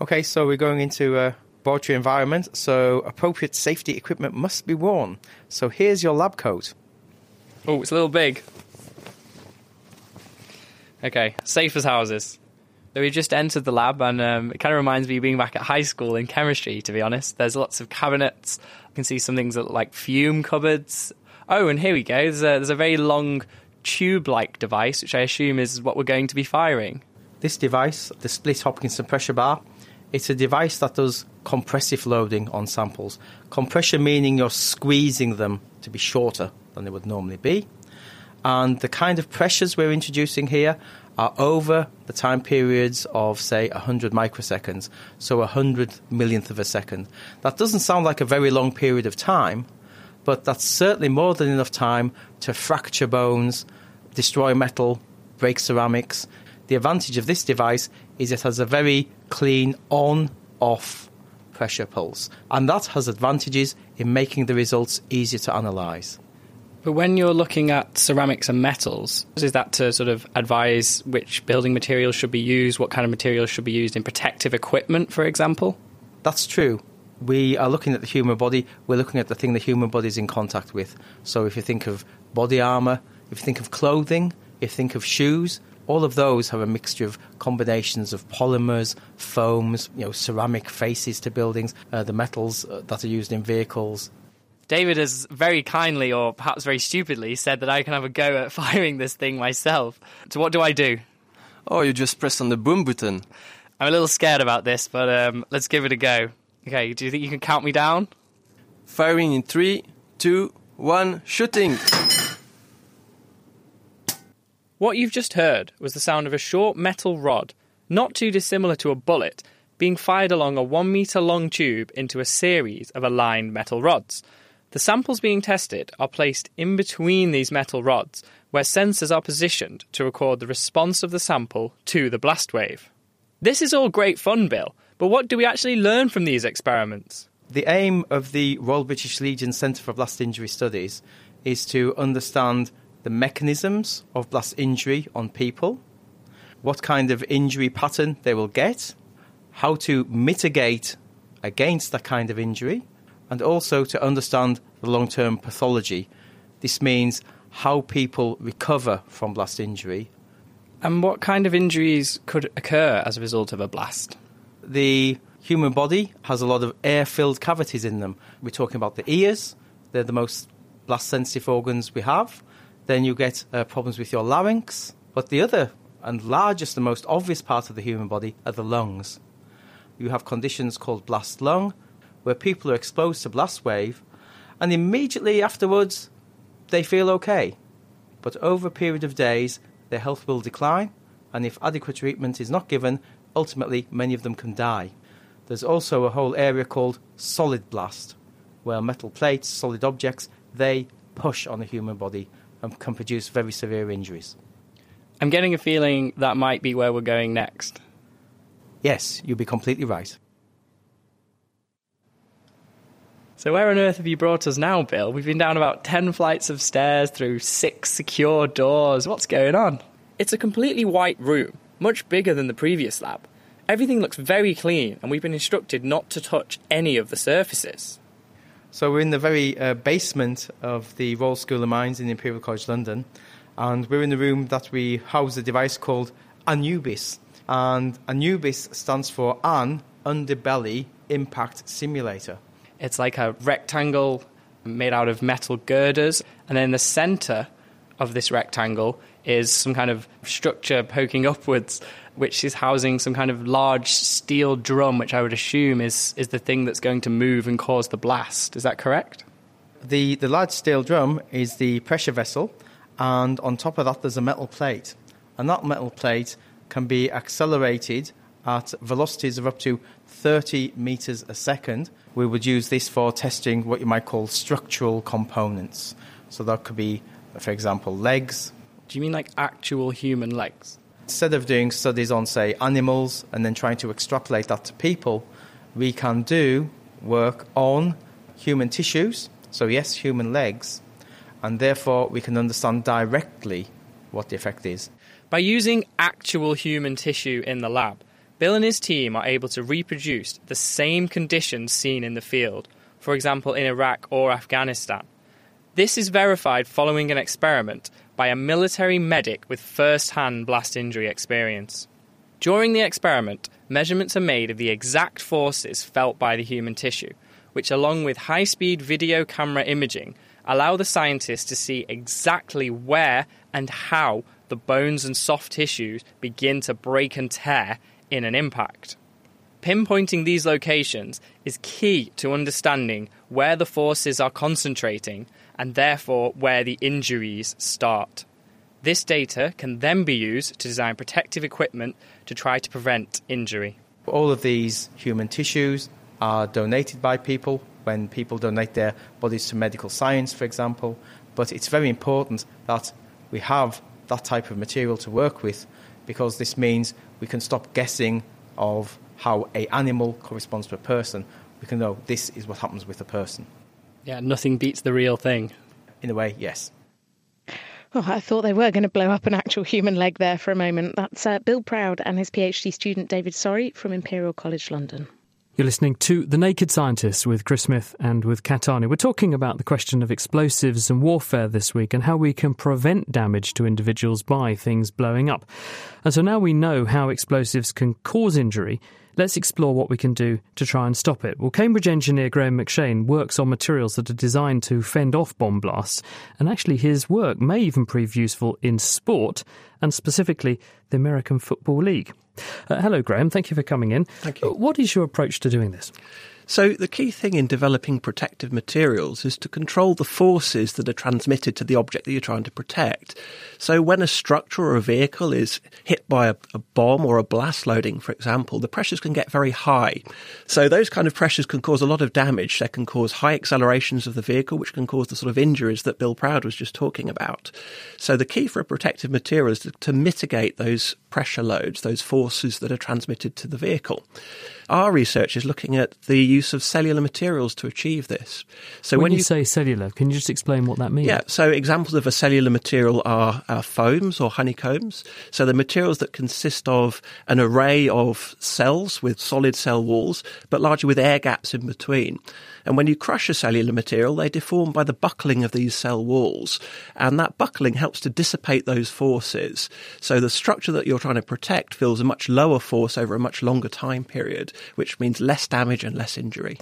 Okay, so we're going into a laboratory environment, so appropriate safety equipment must be worn. So here's your lab coat. Oh, it's a little big. Okay, safe as houses. So we've just entered the lab, and um, it kind of reminds me of being back at high school in chemistry. To be honest, there's lots of cabinets. I can see some things that look like fume cupboards. Oh, and here we go. There's a, there's a very long tube-like device, which I assume is what we're going to be firing. This device, the split Hopkinson pressure bar, it's a device that does compressive loading on samples. Compression meaning you're squeezing them to be shorter than they would normally be. And the kind of pressures we're introducing here are over the time periods of, say, 100 microseconds, so a 100 millionth of a second. That doesn't sound like a very long period of time, but that's certainly more than enough time to fracture bones, destroy metal, break ceramics. The advantage of this device is it has a very clean on off pressure pulse, and that has advantages in making the results easier to analyse. But when you're looking at ceramics and metals, is that to sort of advise which building materials should be used, what kind of materials should be used in protective equipment, for example? That's true. We are looking at the human body, we're looking at the thing the human body is in contact with. So if you think of body armour, if you think of clothing, if you think of shoes, all of those have a mixture of combinations of polymers, foams, you know, ceramic faces to buildings, uh, the metals uh, that are used in vehicles, David has very kindly, or perhaps very stupidly, said that I can have a go at firing this thing myself. So, what do I do? Oh, you just press on the boom button. I'm a little scared about this, but um, let's give it a go. Okay, do you think you can count me down? Firing in three, two, one, shooting! What you've just heard was the sound of a short metal rod, not too dissimilar to a bullet, being fired along a one metre long tube into a series of aligned metal rods. The samples being tested are placed in between these metal rods, where sensors are positioned to record the response of the sample to the blast wave. This is all great fun, Bill, but what do we actually learn from these experiments? The aim of the Royal British Legion Centre for Blast Injury Studies is to understand the mechanisms of blast injury on people, what kind of injury pattern they will get, how to mitigate against that kind of injury, and also to understand the long term pathology. This means how people recover from blast injury. And what kind of injuries could occur as a result of a blast? The human body has a lot of air filled cavities in them. We're talking about the ears, they're the most blast sensitive organs we have. Then you get uh, problems with your larynx. But the other and largest and most obvious part of the human body are the lungs. You have conditions called blast lung, where people are exposed to blast wave, and immediately afterwards they feel okay. But over a period of days, their health will decline, and if adequate treatment is not given, ultimately many of them can die. There's also a whole area called solid blast, where metal plates, solid objects, they push on the human body and can produce very severe injuries. I'm getting a feeling that might be where we're going next. Yes, you'll be completely right. So, where on earth have you brought us now, Bill? We've been down about 10 flights of stairs through six secure doors. What's going on? It's a completely white room, much bigger than the previous lab. Everything looks very clean, and we've been instructed not to touch any of the surfaces. So, we're in the very uh, basement of the Royal School of Mines in Imperial College London, and we're in the room that we house a device called AnUBIS. And AnUBIS stands for An Underbelly Impact Simulator. It's like a rectangle made out of metal girders, and then the center of this rectangle is some kind of structure poking upwards, which is housing some kind of large steel drum, which I would assume is, is the thing that's going to move and cause the blast. Is that correct? The, the large steel drum is the pressure vessel, and on top of that, there's a metal plate. And that metal plate can be accelerated at velocities of up to 30 meters a second. We would use this for testing what you might call structural components. So that could be, for example, legs. Do you mean like actual human legs? Instead of doing studies on, say, animals and then trying to extrapolate that to people, we can do work on human tissues. So, yes, human legs. And therefore, we can understand directly what the effect is. By using actual human tissue in the lab, Bill and his team are able to reproduce the same conditions seen in the field, for example in Iraq or Afghanistan. This is verified following an experiment by a military medic with first hand blast injury experience. During the experiment, measurements are made of the exact forces felt by the human tissue, which, along with high speed video camera imaging, allow the scientists to see exactly where and how the bones and soft tissues begin to break and tear in an impact. Pinpointing these locations is key to understanding where the forces are concentrating and therefore where the injuries start. This data can then be used to design protective equipment to try to prevent injury. All of these human tissues are donated by people when people donate their bodies to medical science, for example. But it's very important that we have that type of material to work with because this means we can stop guessing of how a animal corresponds to a person. We can know this is what happens with a person. Yeah, nothing beats the real thing. In a way, yes. Oh, I thought they were going to blow up an actual human leg there for a moment. That's uh, Bill Proud and his PhD student David Sory from Imperial College London. You're listening to The Naked Scientists with Chris Smith and with Kat Arney. We're talking about the question of explosives and warfare this week and how we can prevent damage to individuals by things blowing up. And so now we know how explosives can cause injury. Let's explore what we can do to try and stop it. Well, Cambridge engineer Graham McShane works on materials that are designed to fend off bomb blasts, and actually his work may even prove useful in sport, and specifically the American Football League. Uh, hello, Graham. Thank you for coming in. Thank you. What is your approach to doing this? So, the key thing in developing protective materials is to control the forces that are transmitted to the object that you're trying to protect. So, when a structure or a vehicle is hit by a, a bomb or a blast loading, for example, the pressures can get very high. So, those kind of pressures can cause a lot of damage. They can cause high accelerations of the vehicle, which can cause the sort of injuries that Bill Proud was just talking about. So, the key for a protective material is to, to mitigate those pressure loads, those forces that are transmitted to the vehicle. Our research is looking at the use of cellular materials to achieve this. So when, when you, you, say cellular, can you just explain what that means? Yeah, so examples of a cellular material are, are foams or honeycombs. So the materials that consist of an array of cells with solid cell walls, but largely with air gaps in between. And when you crush a cellular material, they deform by the buckling of these cell walls. And that buckling helps to dissipate those forces. So the structure that you're trying to protect feels a much lower force over a much longer time period, which means less damage and less injury.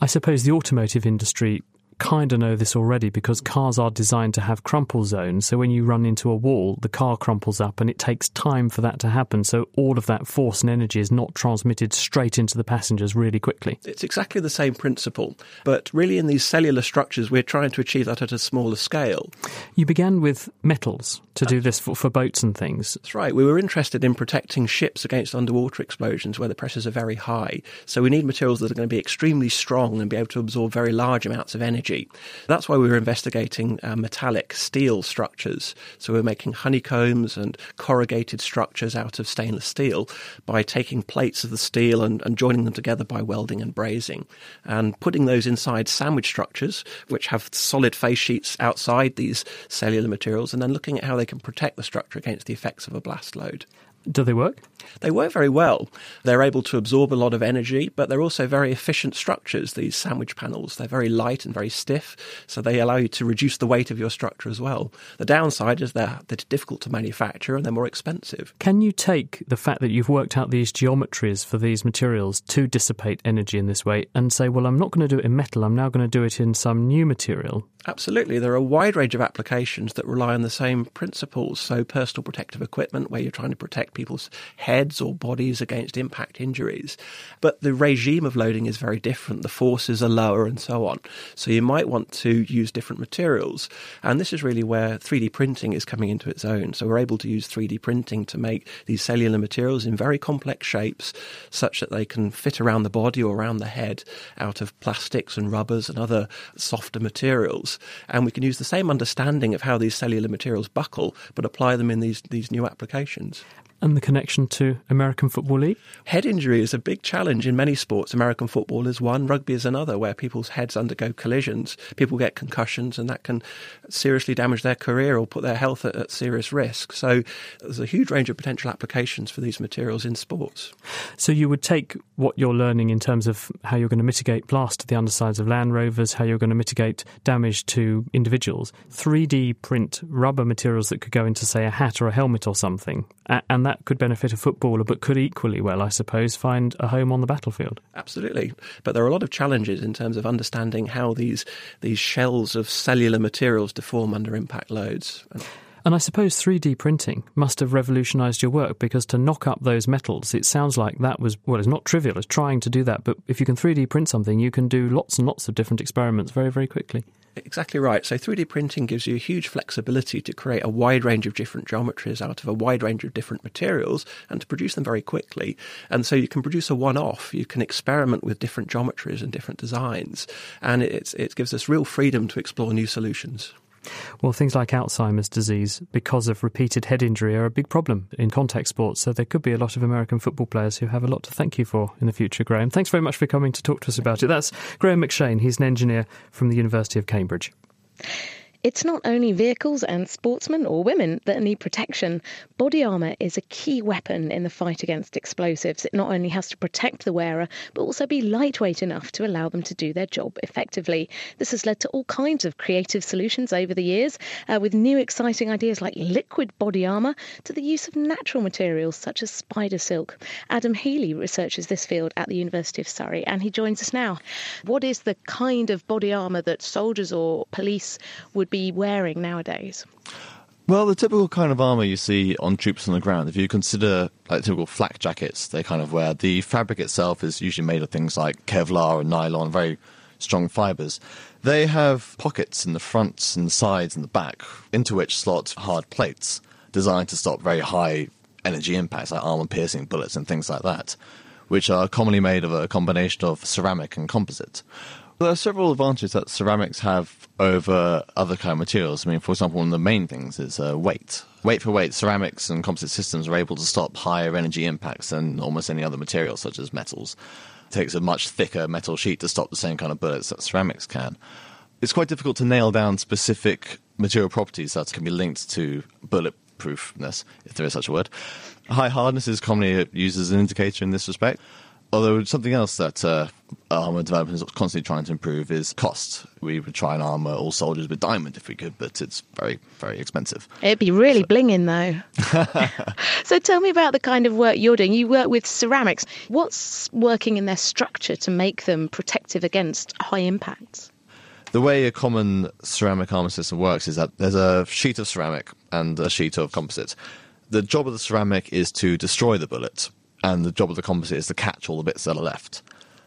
I suppose the automotive industry kind of know this already because cars are designed to have crumple zones. So when you run into a wall, the car crumples up and it takes time for that to happen. So all of that force and energy is not transmitted straight into the passengers really quickly. It's exactly the same principle. But really, in these cellular structures, we're trying to achieve that at a smaller scale. You began with metals to do this for, for boats and things. That's right. We were interested in protecting ships against underwater explosions where the pressures are very high. So we need materials that are going to be extremely strong and be able to absorb very large amounts of energy energy. That's why we were investigating uh, metallic steel structures. So we we're making honeycombs and corrugated structures out of stainless steel by taking plates of the steel and, and joining them together by welding and brazing and putting those inside sandwich structures, which have solid face sheets outside these cellular materials, and then looking at how they can protect the structure against the effects of a blast load. Do they work? They work very well. They're able to absorb a lot of energy, but they're also very efficient structures, these sandwich panels. They're very light and very stiff, so they allow you to reduce the weight of your structure as well. The downside is they're, they're difficult to manufacture and they're more expensive. Can you take the fact that you've worked out these geometries for these materials to dissipate energy in this way and say, well, I'm not going to do it in metal, I'm now going to do it in some new material? Absolutely. There are a wide range of applications that rely on the same principles. So, personal protective equipment, where you're trying to protect people's heads or bodies against impact injuries. But the regime of loading is very different. The forces are lower and so on. So, you might want to use different materials. And this is really where 3D printing is coming into its own. So, we're able to use 3D printing to make these cellular materials in very complex shapes, such that they can fit around the body or around the head out of plastics and rubbers and other softer materials and we can use the same understanding of how these cellular materials buckle, but apply them in these, these new applications and the connection to American Football League? Head injury is a big challenge in many sports. American football is one, rugby is another, where people's heads undergo collisions. People get concussions, and that can seriously damage their career or put their health at, at serious risk. So there's a huge range of potential applications for these materials in sports. So you would take what you're learning in terms of how you're going to mitigate blast to the undersides of Land Rovers, how you're going to mitigate damage to individuals, 3D print rubber materials that could go into, say, a hat or a helmet or something, and that that could benefit a footballer, but could equally well, I suppose, find a home on the battlefield. Absolutely, but there are a lot of challenges in terms of understanding how these these shells of cellular materials deform under impact loads. I suppose 3D printing must have revolutionised your work because to knock up those metals, it sounds like that was, well, it's not trivial, it's trying to do that. But if you can 3D print something, you can do lots and lots of different experiments very, very quickly. Exactly right. So 3D printing gives you a huge flexibility to create a wide range of different geometries out of a wide range of different materials and to produce them very quickly. And so you can produce a one-off. You can experiment with different geometries and different designs, and it gives us real freedom to explore new solutions. Well, things like Alzheimer's disease, because of repeated head injury, are a big problem in contact sports. So there could be a lot of American football players who have a lot to thank you for in the future, Graham. Thanks very much for coming to talk to us about it. That's Graham McShane. He's an engineer from the University of Cambridge. It's not only vehicles and sportsmen or women that need protection. Body armour is a key weapon in the fight against explosives. It not only has to protect the wearer, but also be lightweight enough to allow them to do their job effectively. This has led to all kinds of creative solutions over the years, uh, with new exciting ideas like liquid body armour to the use of natural materials such as spider silk. Adam Healy researches this field at the University of Surrey, and he joins us now. What is the kind of body armour that soldiers or police would be wearing nowadays? Well, the typical kind of armor you see on troops on the ground, if you consider like typical flak jackets they kind of wear, the fabric itself is usually made of things like Kevlar and nylon, very strong fibers. They have pockets in the fronts and sides and the back into which slot hard plates designed to stop very high energy impacts like armor piercing bullets and things like that, which are commonly made of a combination of ceramic and composite. There are several advantages that ceramics have over other kind of materials. I mean, for example, one of the main things is uh, weight. Weight for weight, ceramics and composite systems are able to stop higher energy impacts than almost any other material, such as metals. It takes a much thicker metal sheet to stop the same kind of bullets that ceramics can. It's quite difficult to nail down specific material properties that can be linked to bulletproofness, if there is such a word. High hardness is commonly used as an indicator in this respect. Although something else that uh, armor development is constantly trying to improve is cost. We would try and armor all soldiers with diamond if we could, but it's very, very expensive. It'd be really so. blinging though. so tell me about the kind of work you're doing. You work with ceramics. What's working in their structure to make them protective against high impacts? The way a common ceramic armor system works is that there's a sheet of ceramic and a sheet of composite. The job of the ceramic is to destroy the bullet and the job of the composite is to catch all the bits that are left.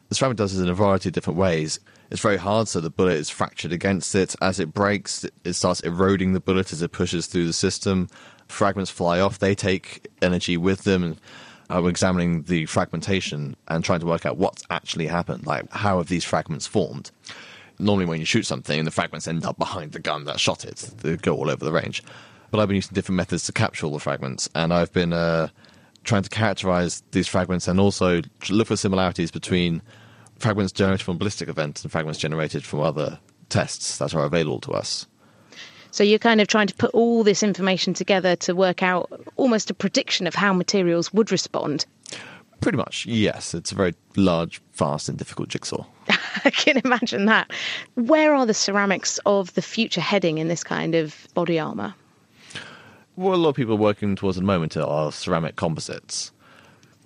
The ceramic does this in a variety of different ways. It's very hard, so the bullet is fractured against it. As it breaks, it starts eroding the bullet as it pushes through the system. Fragments fly off, they take energy with them. I'm examining the fragmentation and trying to work out what's actually happened. Like, how have these fragments formed? Normally, when you shoot something, the fragments end up behind the gun that shot it. They go all over the range. But I've been using different methods to capture all the fragments, and I've been uh, trying to characterize these fragments and also look for similarities between fragments generated from ballistic events and fragments generated from other tests that are available to us. So you're kind of trying to put all this information together to work out almost a prediction of how materials would respond. Pretty much, yes. It's a very large, fast, and difficult jigsaw. I can imagine that. Where are the ceramics of the future heading in this kind of body armour? What a lot of people are working towards at the moment are ceramic composites.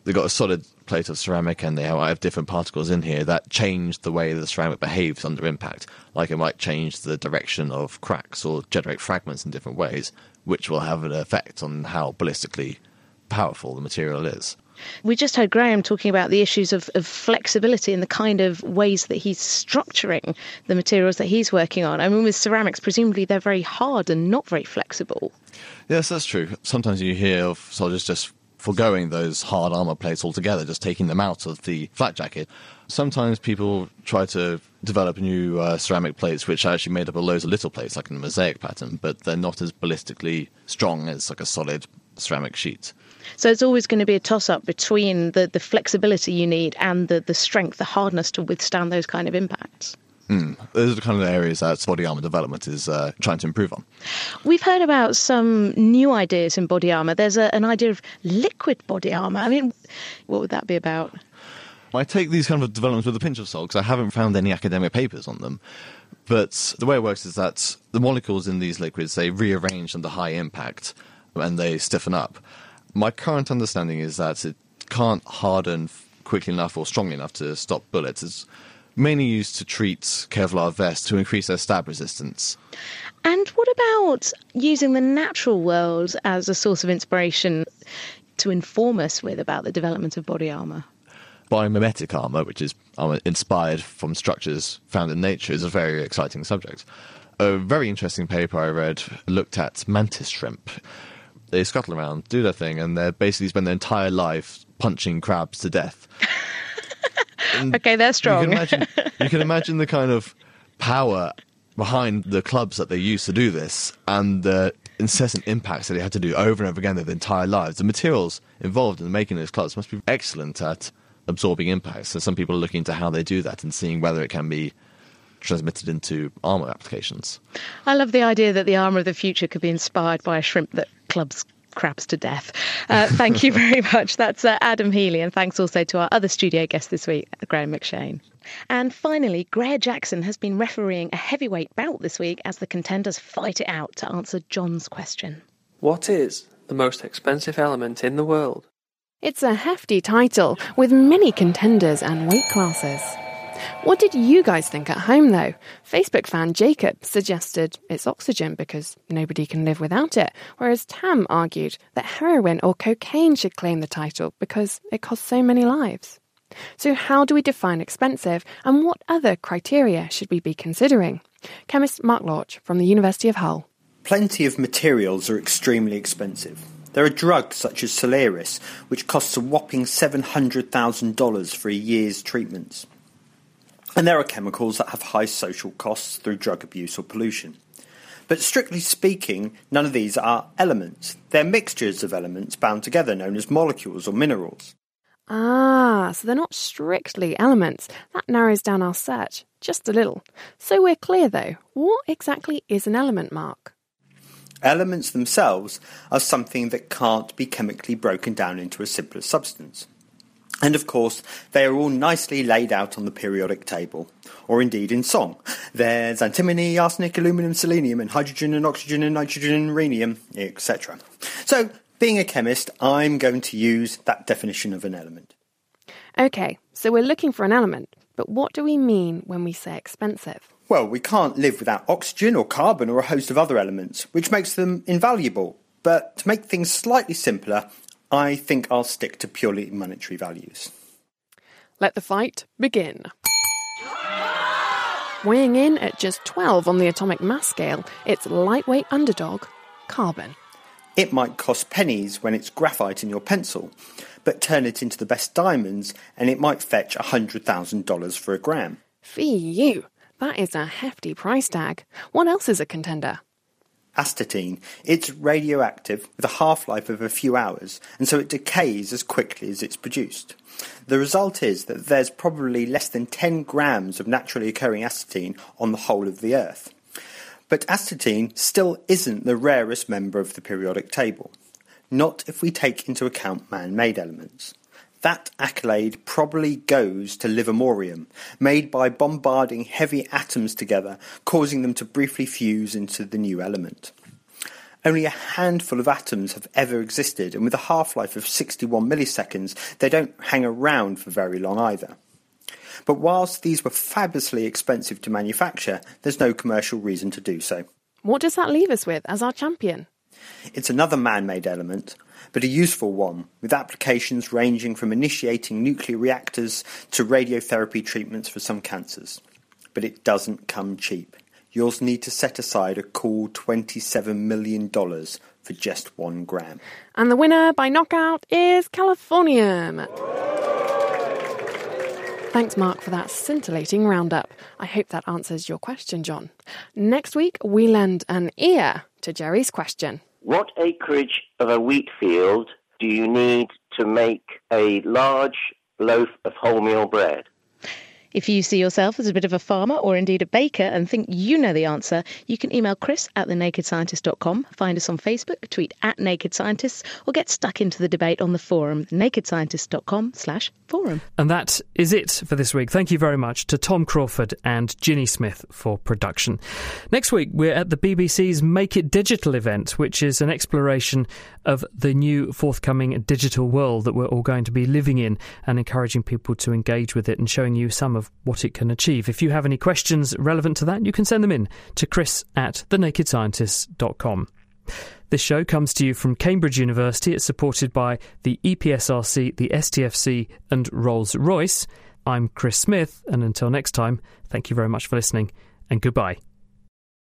They've got a solid plate of ceramic and they have different particles in here that change the way the ceramic behaves under impact. Like it might change the direction of cracks or generate fragments in different ways, which will have an effect on how ballistically powerful the material is. We just heard Graham talking about the issues of, of flexibility and the kind of ways that he's structuring the materials that he's working on. I mean, with ceramics, presumably they're very hard and not very flexible. Yes, that's true. Sometimes you hear of soldiers just foregoing those hard armor plates altogether, just taking them out of the flak jacket. Sometimes people try to develop new uh, ceramic plates which are actually made up of loads of little plates, like in the mosaic pattern, but they're not as ballistically strong as like a solid ceramic sheet. So it's always going to be a toss up between the, the flexibility you need and the, the strength, the hardness to withstand those kind of impacts. Mm. Those are the kind of areas that body armor development is uh, trying to improve on. We've heard about some new ideas in body armor. There's a, an idea of liquid body armor. I mean, what would that be about? I take these kind of developments with a pinch of salt because I haven't found any academic papers on them. But the way it works is that the molecules in these liquids they rearrange under high impact and they stiffen up. My current understanding is that it can't harden quickly enough or strongly enough to stop bullets. It's mainly used to treat Kevlar vests to increase their stab resistance. And what about using the natural world as a source of inspiration to inform us with about the development of body armour? Biomimetic armour, which is armour inspired from structures found in nature, is a very exciting subject. A very interesting paper I read looked at mantis shrimp. They scuttle around, do their thing, and they basically spend their entire life punching crabs to death. okay, they're strong. You can, imagine, you can imagine the kind of power behind the clubs that they use to do this and the incessant impacts that they had to do over and over again their entire lives. The materials involved in making those clubs must be excellent at absorbing impacts. So some people are looking into how they do that and seeing whether it can be transmitted into armor applications. I love the idea that the armor of the future could be inspired by a shrimp that clubs crabs to death. Uh, thank you very much. That's uh, Adam Healy, and thanks also to our other studio guest this week, Graham McShane. And finally, Graihagh Jackson has been refereeing a heavyweight bout this week as the contenders fight it out to answer John's question. What is the most expensive element in the world? It's a hefty title with many contenders and weight classes. What did you guys think at home, though? Facebook fan Jacob suggested it's oxygen because nobody can live without it, whereas Tam argued that heroin or cocaine should claim the title because it costs so many lives. So, how do we define expensive, and what other criteria should we be considering? Chemist Mark Lorch from the University of Hull. Plenty of materials are extremely expensive. There are drugs such as Soliris, which costs a whopping $700,000 for a year's treatments. And there are chemicals that have high social costs through drug abuse or pollution. But strictly speaking, none of these are elements. They're mixtures of elements bound together known as molecules or minerals. Ah, so they're not strictly elements. That narrows down our search just a little. So we're clear though. What exactly is an element, Mark? Elements themselves are something that can't be chemically broken down into a simpler substance. And of course, they are all nicely laid out on the periodic table, or indeed in song. There's antimony, arsenic, aluminum, selenium, and hydrogen and oxygen and nitrogen and rhenium, etc. So, being a chemist, I'm going to use that definition of an element. Okay, so we're looking for an element, but what do we mean when we say expensive? Well, we can't live without oxygen or carbon or a host of other elements, which makes them invaluable. But to make things slightly simpler, I think I'll stick to purely monetary values. Let the fight begin. Weighing in at just 12 on the atomic mass scale, its lightweight underdog, carbon. It might cost pennies when it's graphite in your pencil, but turn it into the best diamonds and it might fetch $100,000 for a gram. Fee you! That is a hefty price tag. What else is a contender? Astatine. It's radioactive with a half life of a few hours, and so it decays as quickly as it's produced. The result is that there's probably less than 10 grams of naturally occurring astatine on the whole of the Earth. But astatine still isn't the rarest member of the periodic table, not if we take into account man made elements. That accolade probably goes to livermorium, made by bombarding heavy atoms together, causing them to briefly fuse into the new element. Only a handful of atoms have ever existed, and with a half life of 61 milliseconds, they don't hang around for very long either. But whilst these were fabulously expensive to manufacture, there's no commercial reason to do so. What does that leave us with as our champion? It's another man made element, but a useful one, with applications ranging from initiating nuclear reactors to radiotherapy treatments for some cancers. But it doesn't come cheap. You'll need to set aside a cool $27 million for just one gram. And the winner by knockout is Californium. Thanks, Mark, for that scintillating roundup. I hope that answers your question, John. Next week, we lend an ear to Jerry's question. What acreage of a wheat field do you need to make a large loaf of wholemeal bread? If you see yourself as a bit of a farmer or indeed a baker and think you know the answer, you can email chris at thenakedscientist.com, find us on Facebook, tweet at Naked Scientists, or get stuck into the debate on the forum, nakedscientist.com slash forum. And that is it for this week. Thank you very much to Tom Crawford and Ginny Smith for production. Next week, we're at the BBC's Make It Digital event, which is an exploration of the new forthcoming digital world that we're all going to be living in and encouraging people to engage with it and showing you some of what it can achieve. If you have any questions relevant to that, you can send them in to chris at thenakedscientists.com. This show comes to you from Cambridge University. It's supported by the EPSRC, the STFC, and Rolls Royce. I'm Chris Smith, and until next time, thank you very much for listening, and goodbye.